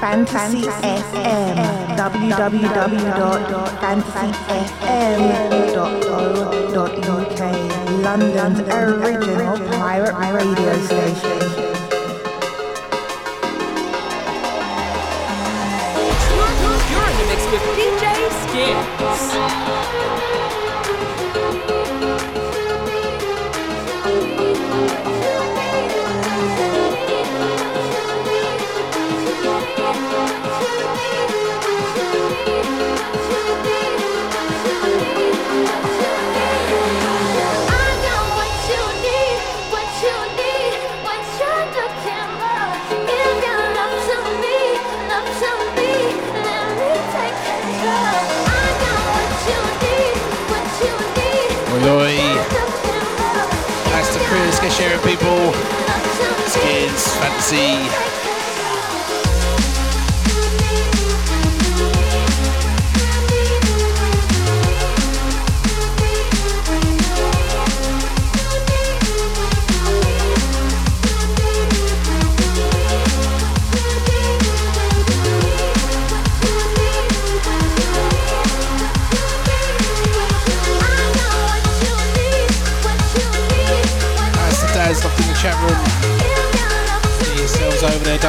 Fantasy FM. www.fantasyfm.co.uk. London's original pirate radio station. You're in the mix with DJ Skinz. Get sharing people. Skinz, fantasy.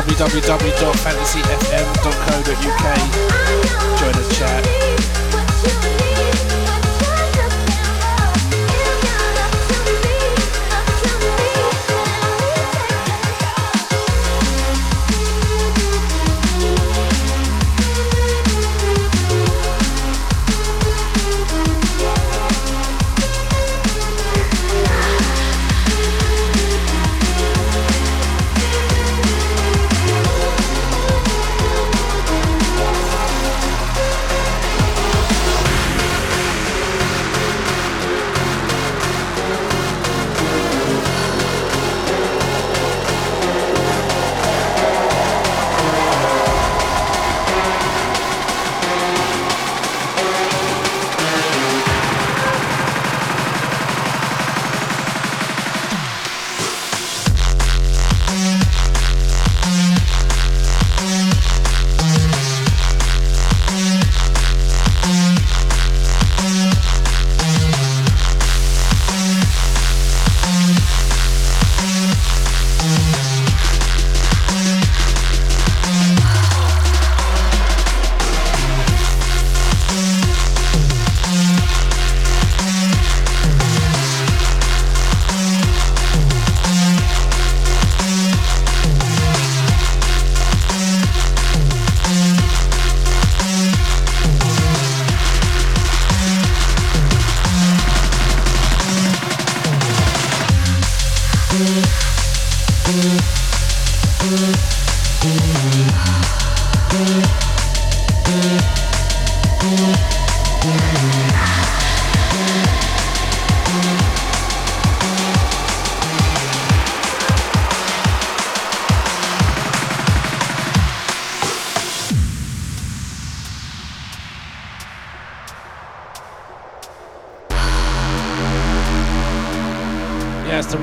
www.fantasyfm.co.uk. Join the chat.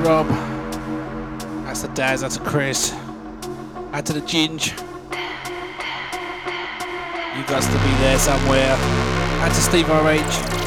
Rob. That's the Daz. That's the Chris. Add to the Ginge. You guys to be there somewhere. Add to Steve RH.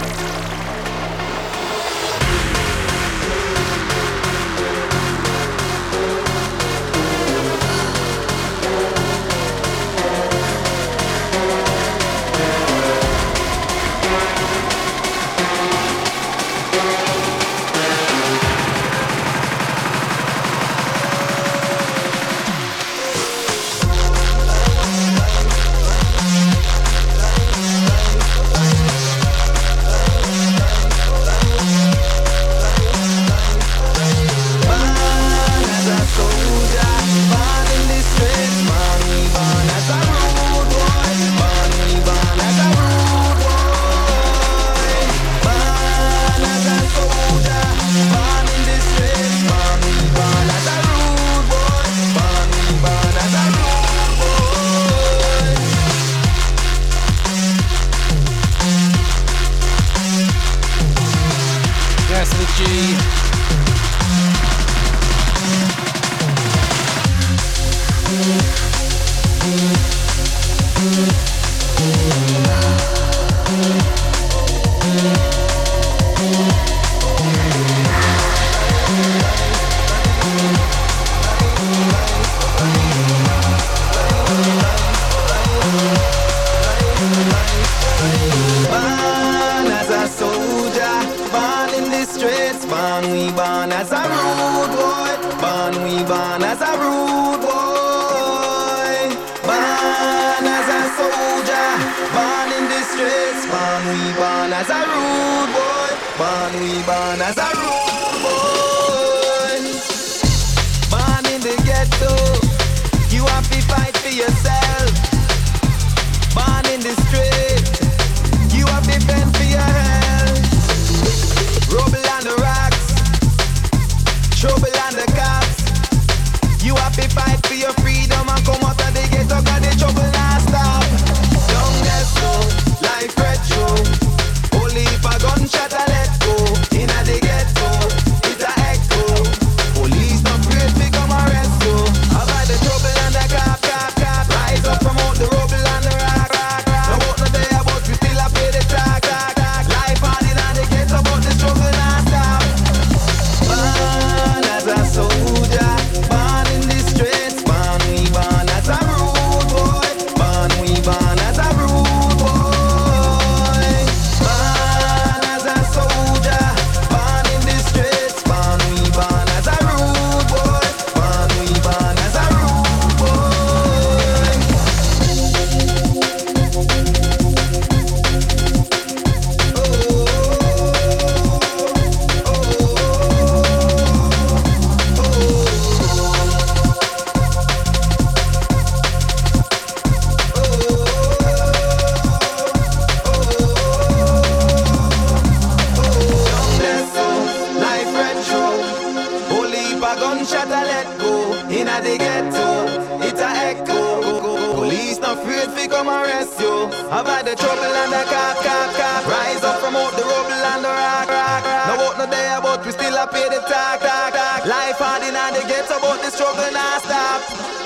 Gunshot I let go, in a the ghetto, it's a echo. Police not afraid fi come arrest you. I've had the trouble and the cop, cop, cop. Rise up from out the rubble and the rock, rock, rock. No out no there, but we still a pay the tax, tax, tax. Life hard in a the ghetto, but the struggle not stop.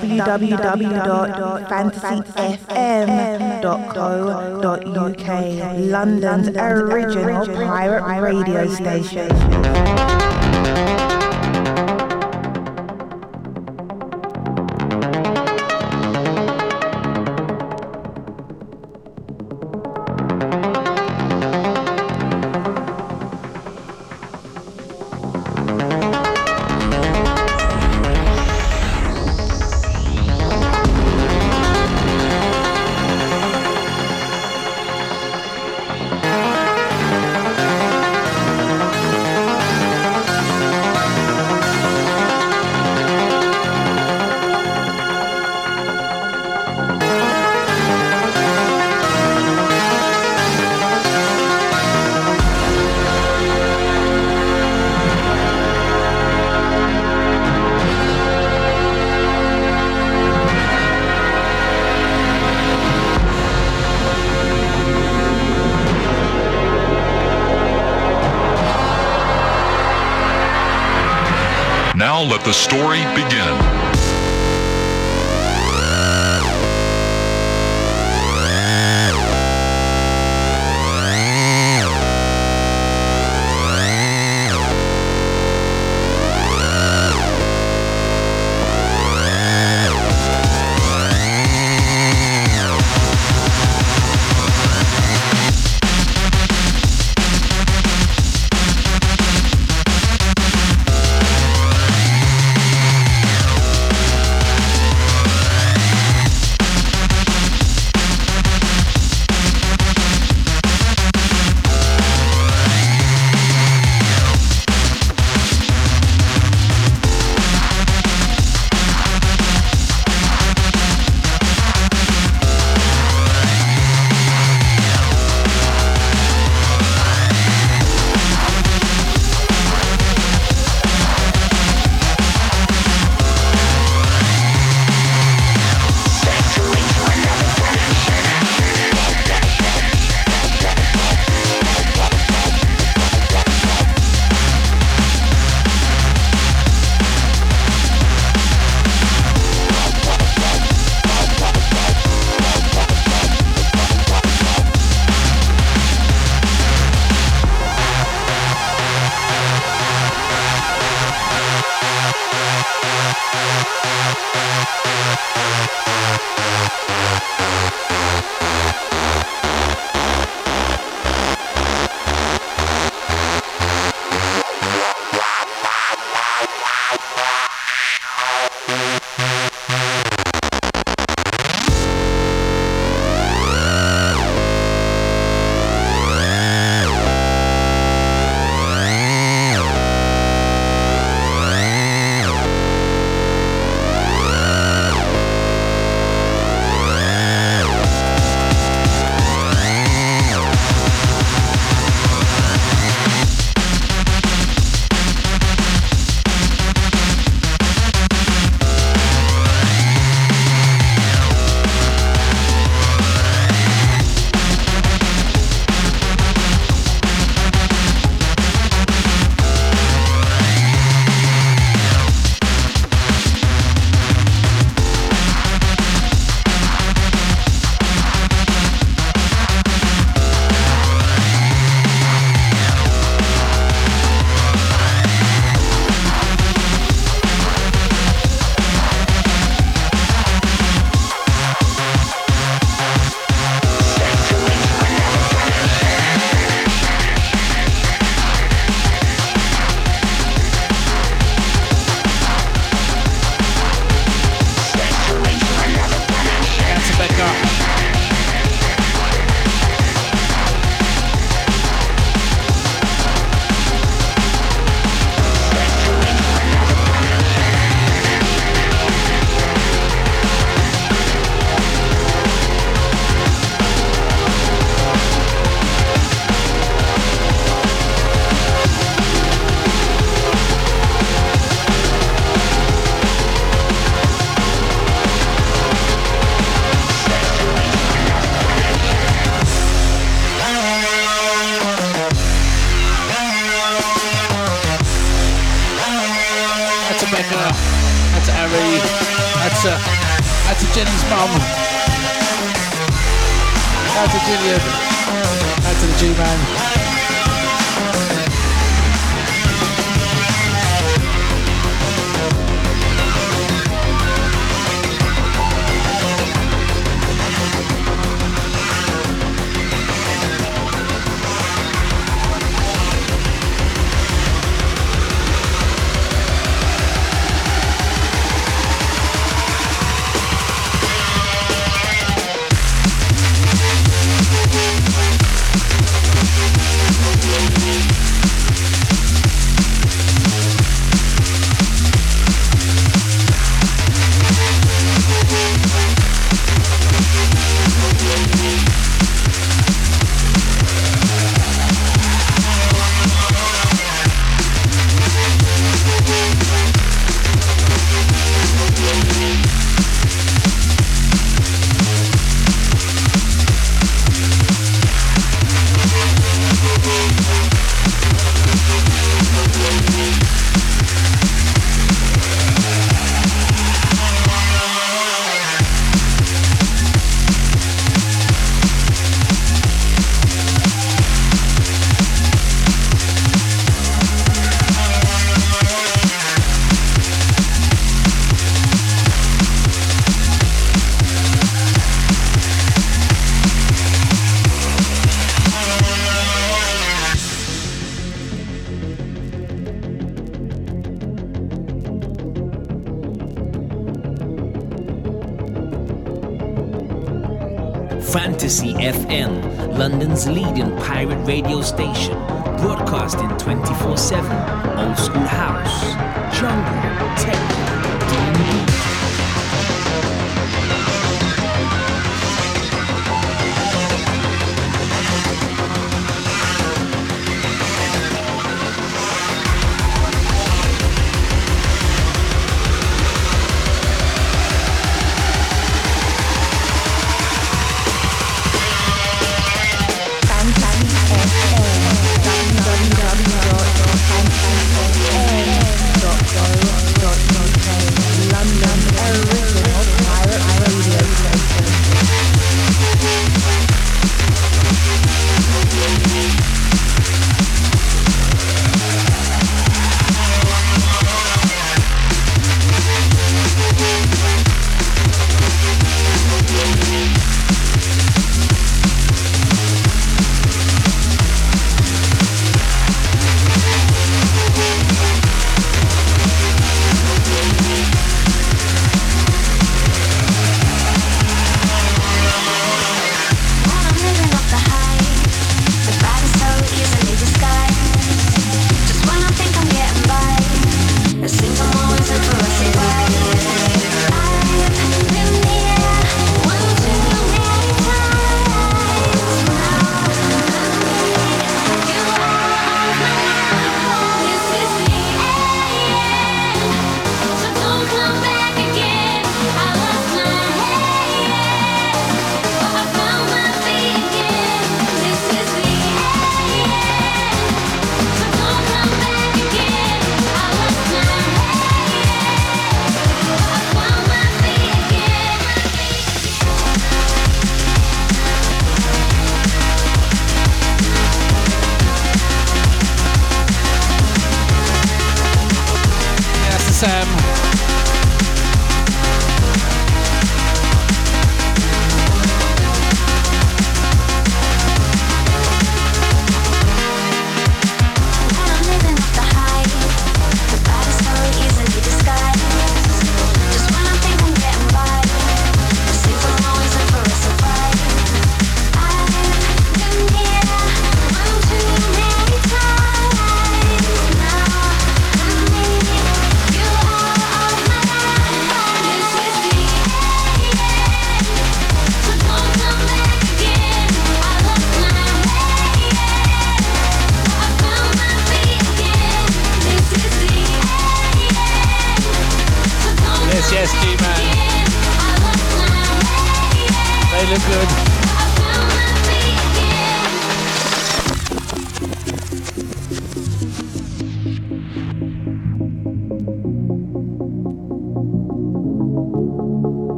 www.fantasyfm.co.uk London's original pirate radio station. The story begin.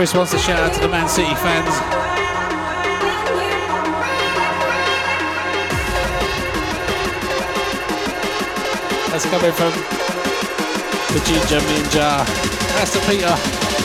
Chris wants to shout out to the Man City fans. That's coming from the Ginger Ninja. That's the Peter.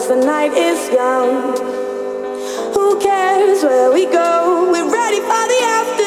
cause the night is young. Who cares where we go? We're ready for the after.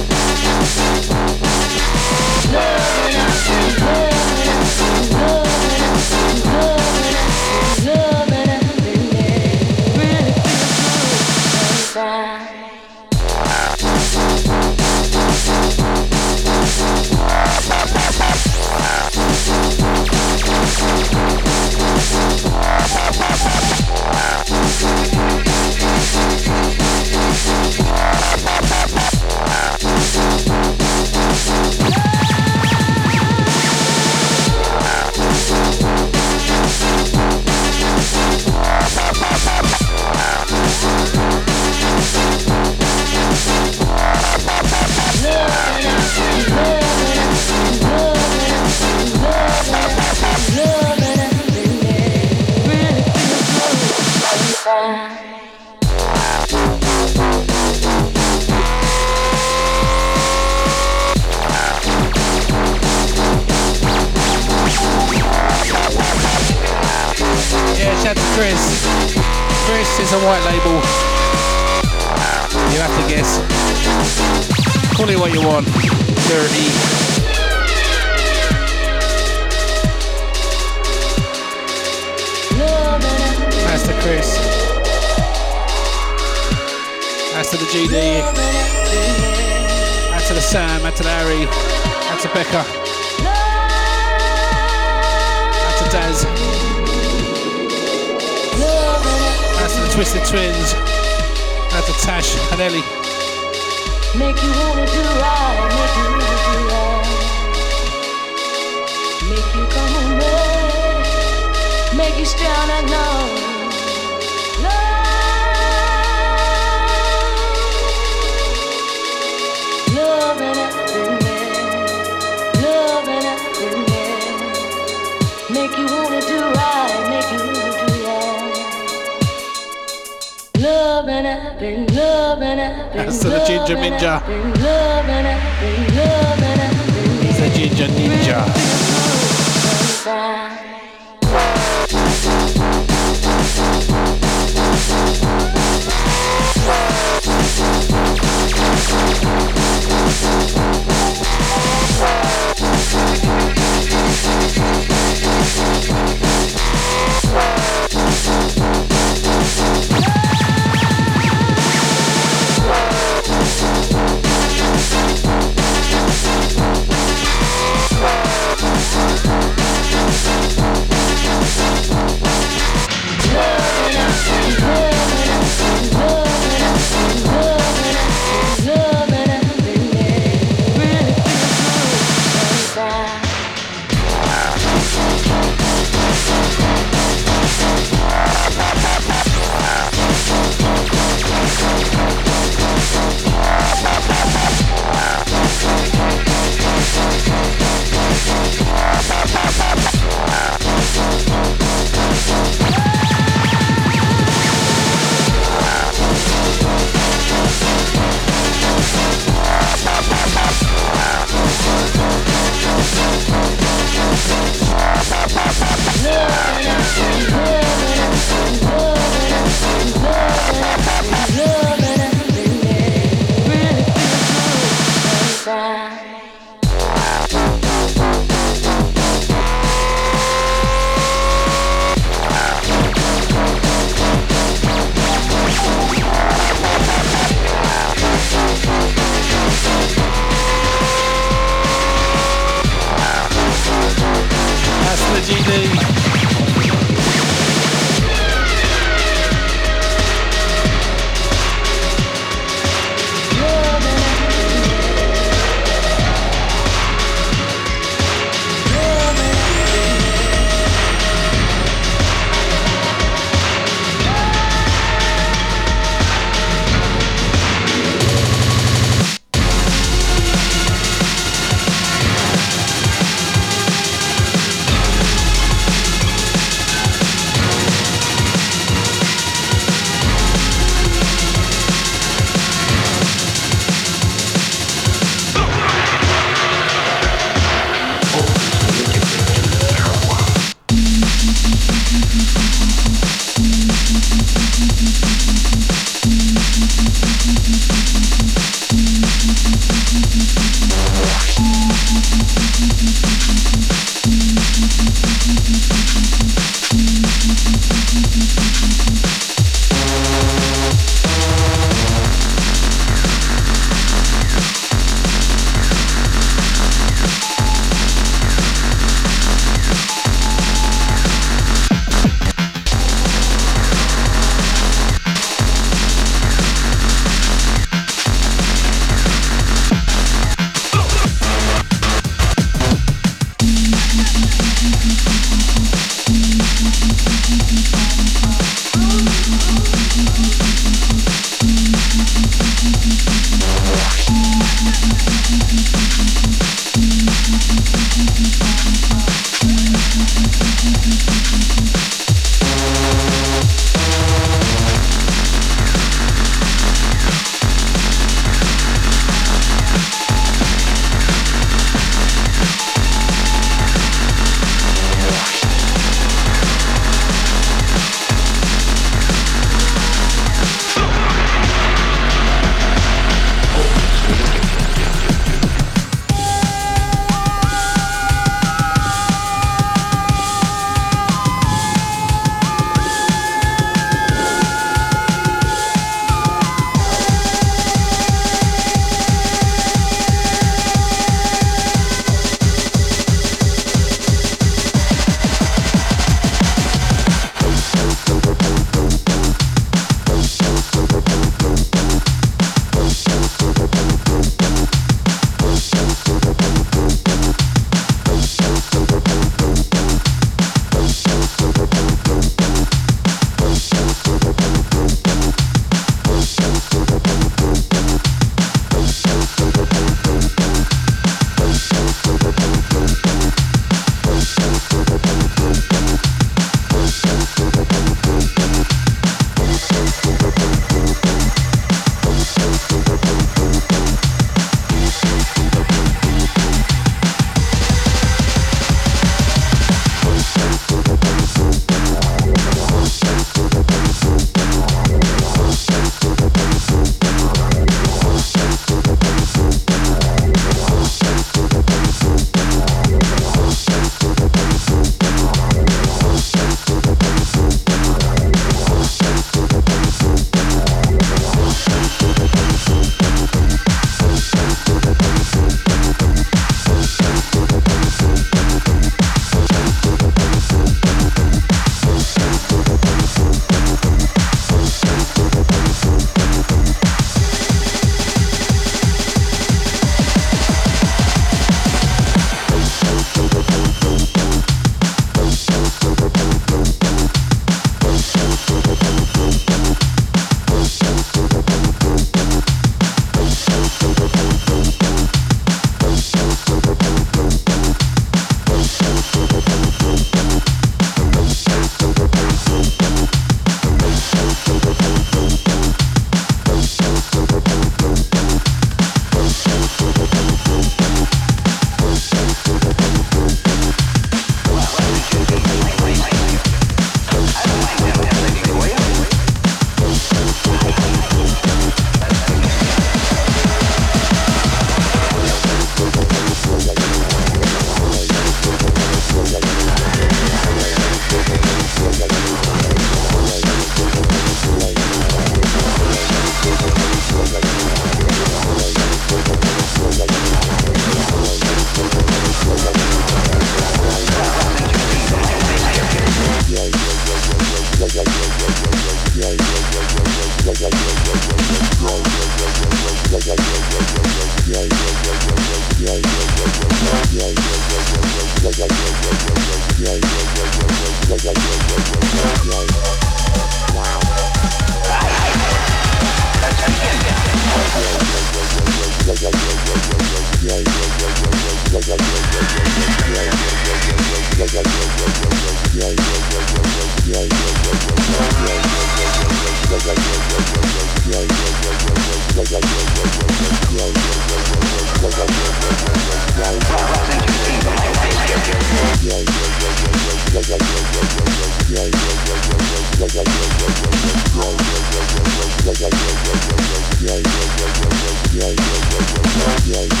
Yeah.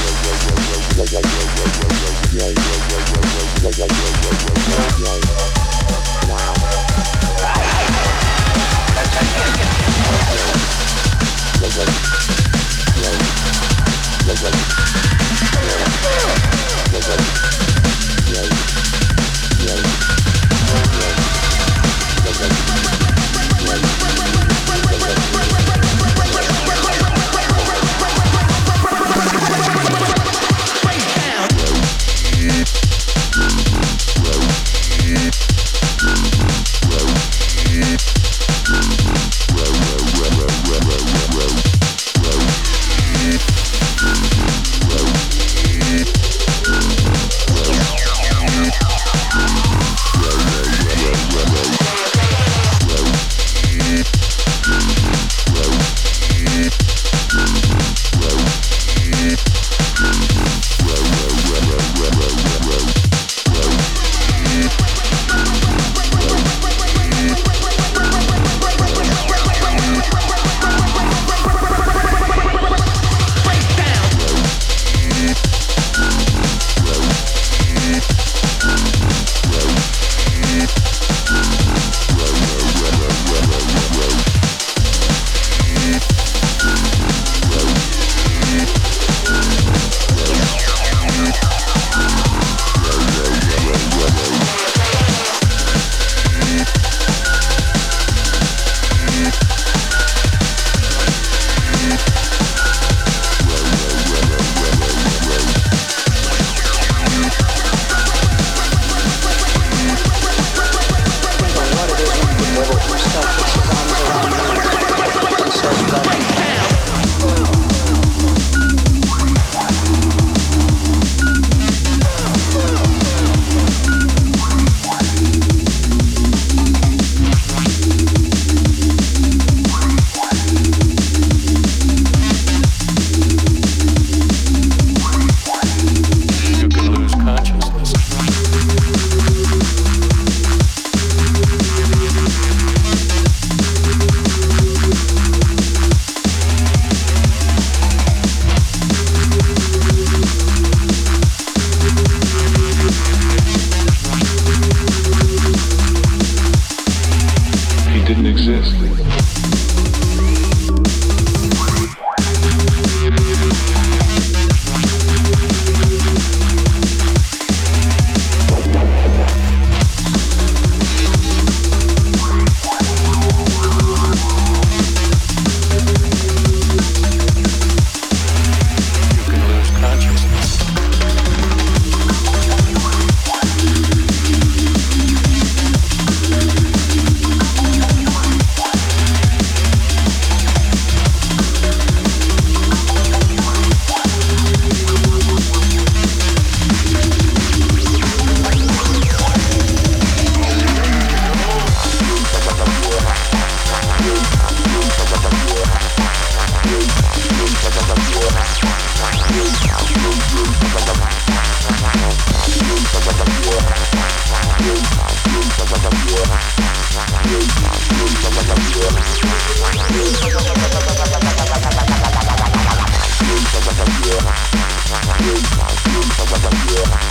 Yeah.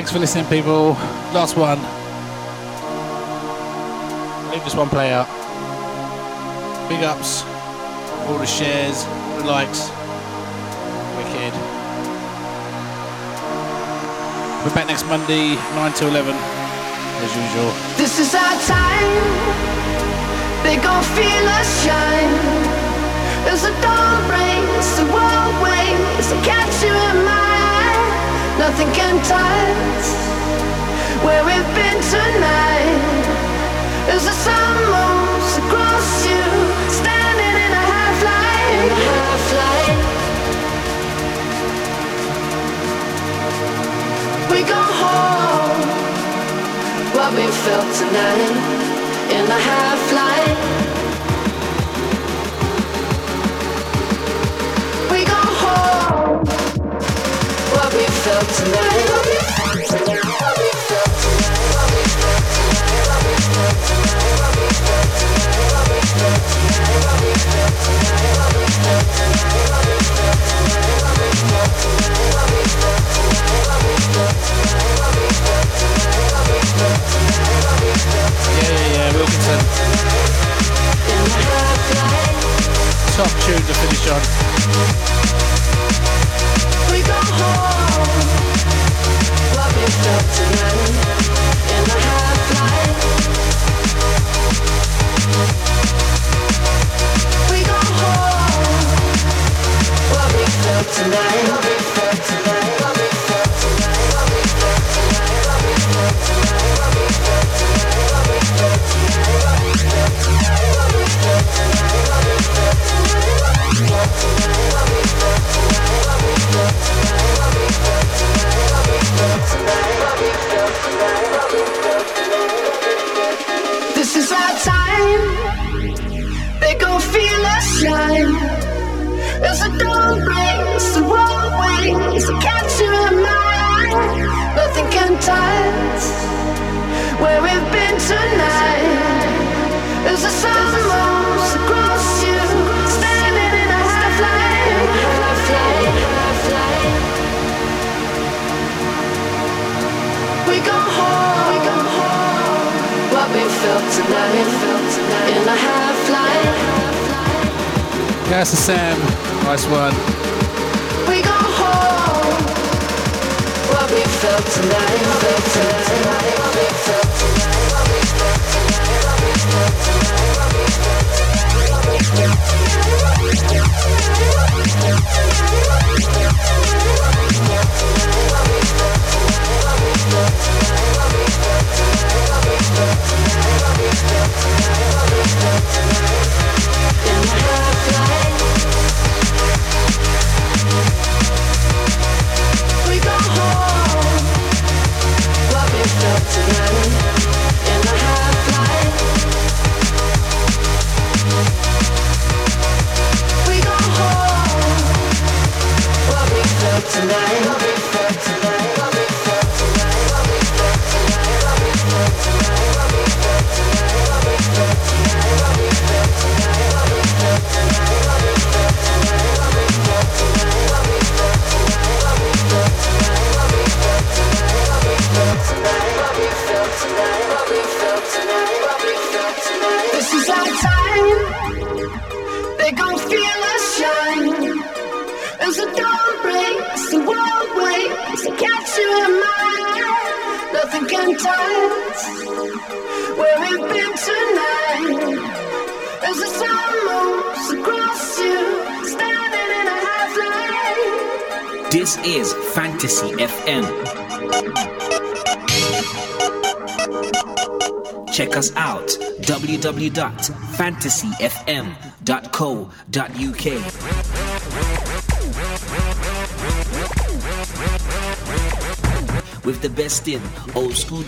Thanks for listening, people. Last one. Leave this one play out. Big ups. All the shares, the likes. Wicked. We're back next Monday, 9 to 11, as usual. This is our time. They gon' feel us shine. As the dawn breaks, the world waits to catch you in my. Nothing can touch where we've been tonight. As the sun moves across you, standing in a half light. half light. We go home what we felt tonight in the half light. We go home Top tune to finish on. We go home. What we felt tonight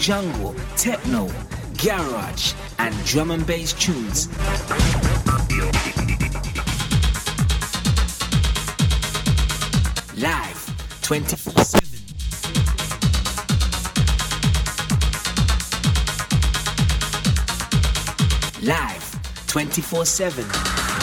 jungle, techno, garage, and drum and bass tunes. Live 24 7. Live 24 7.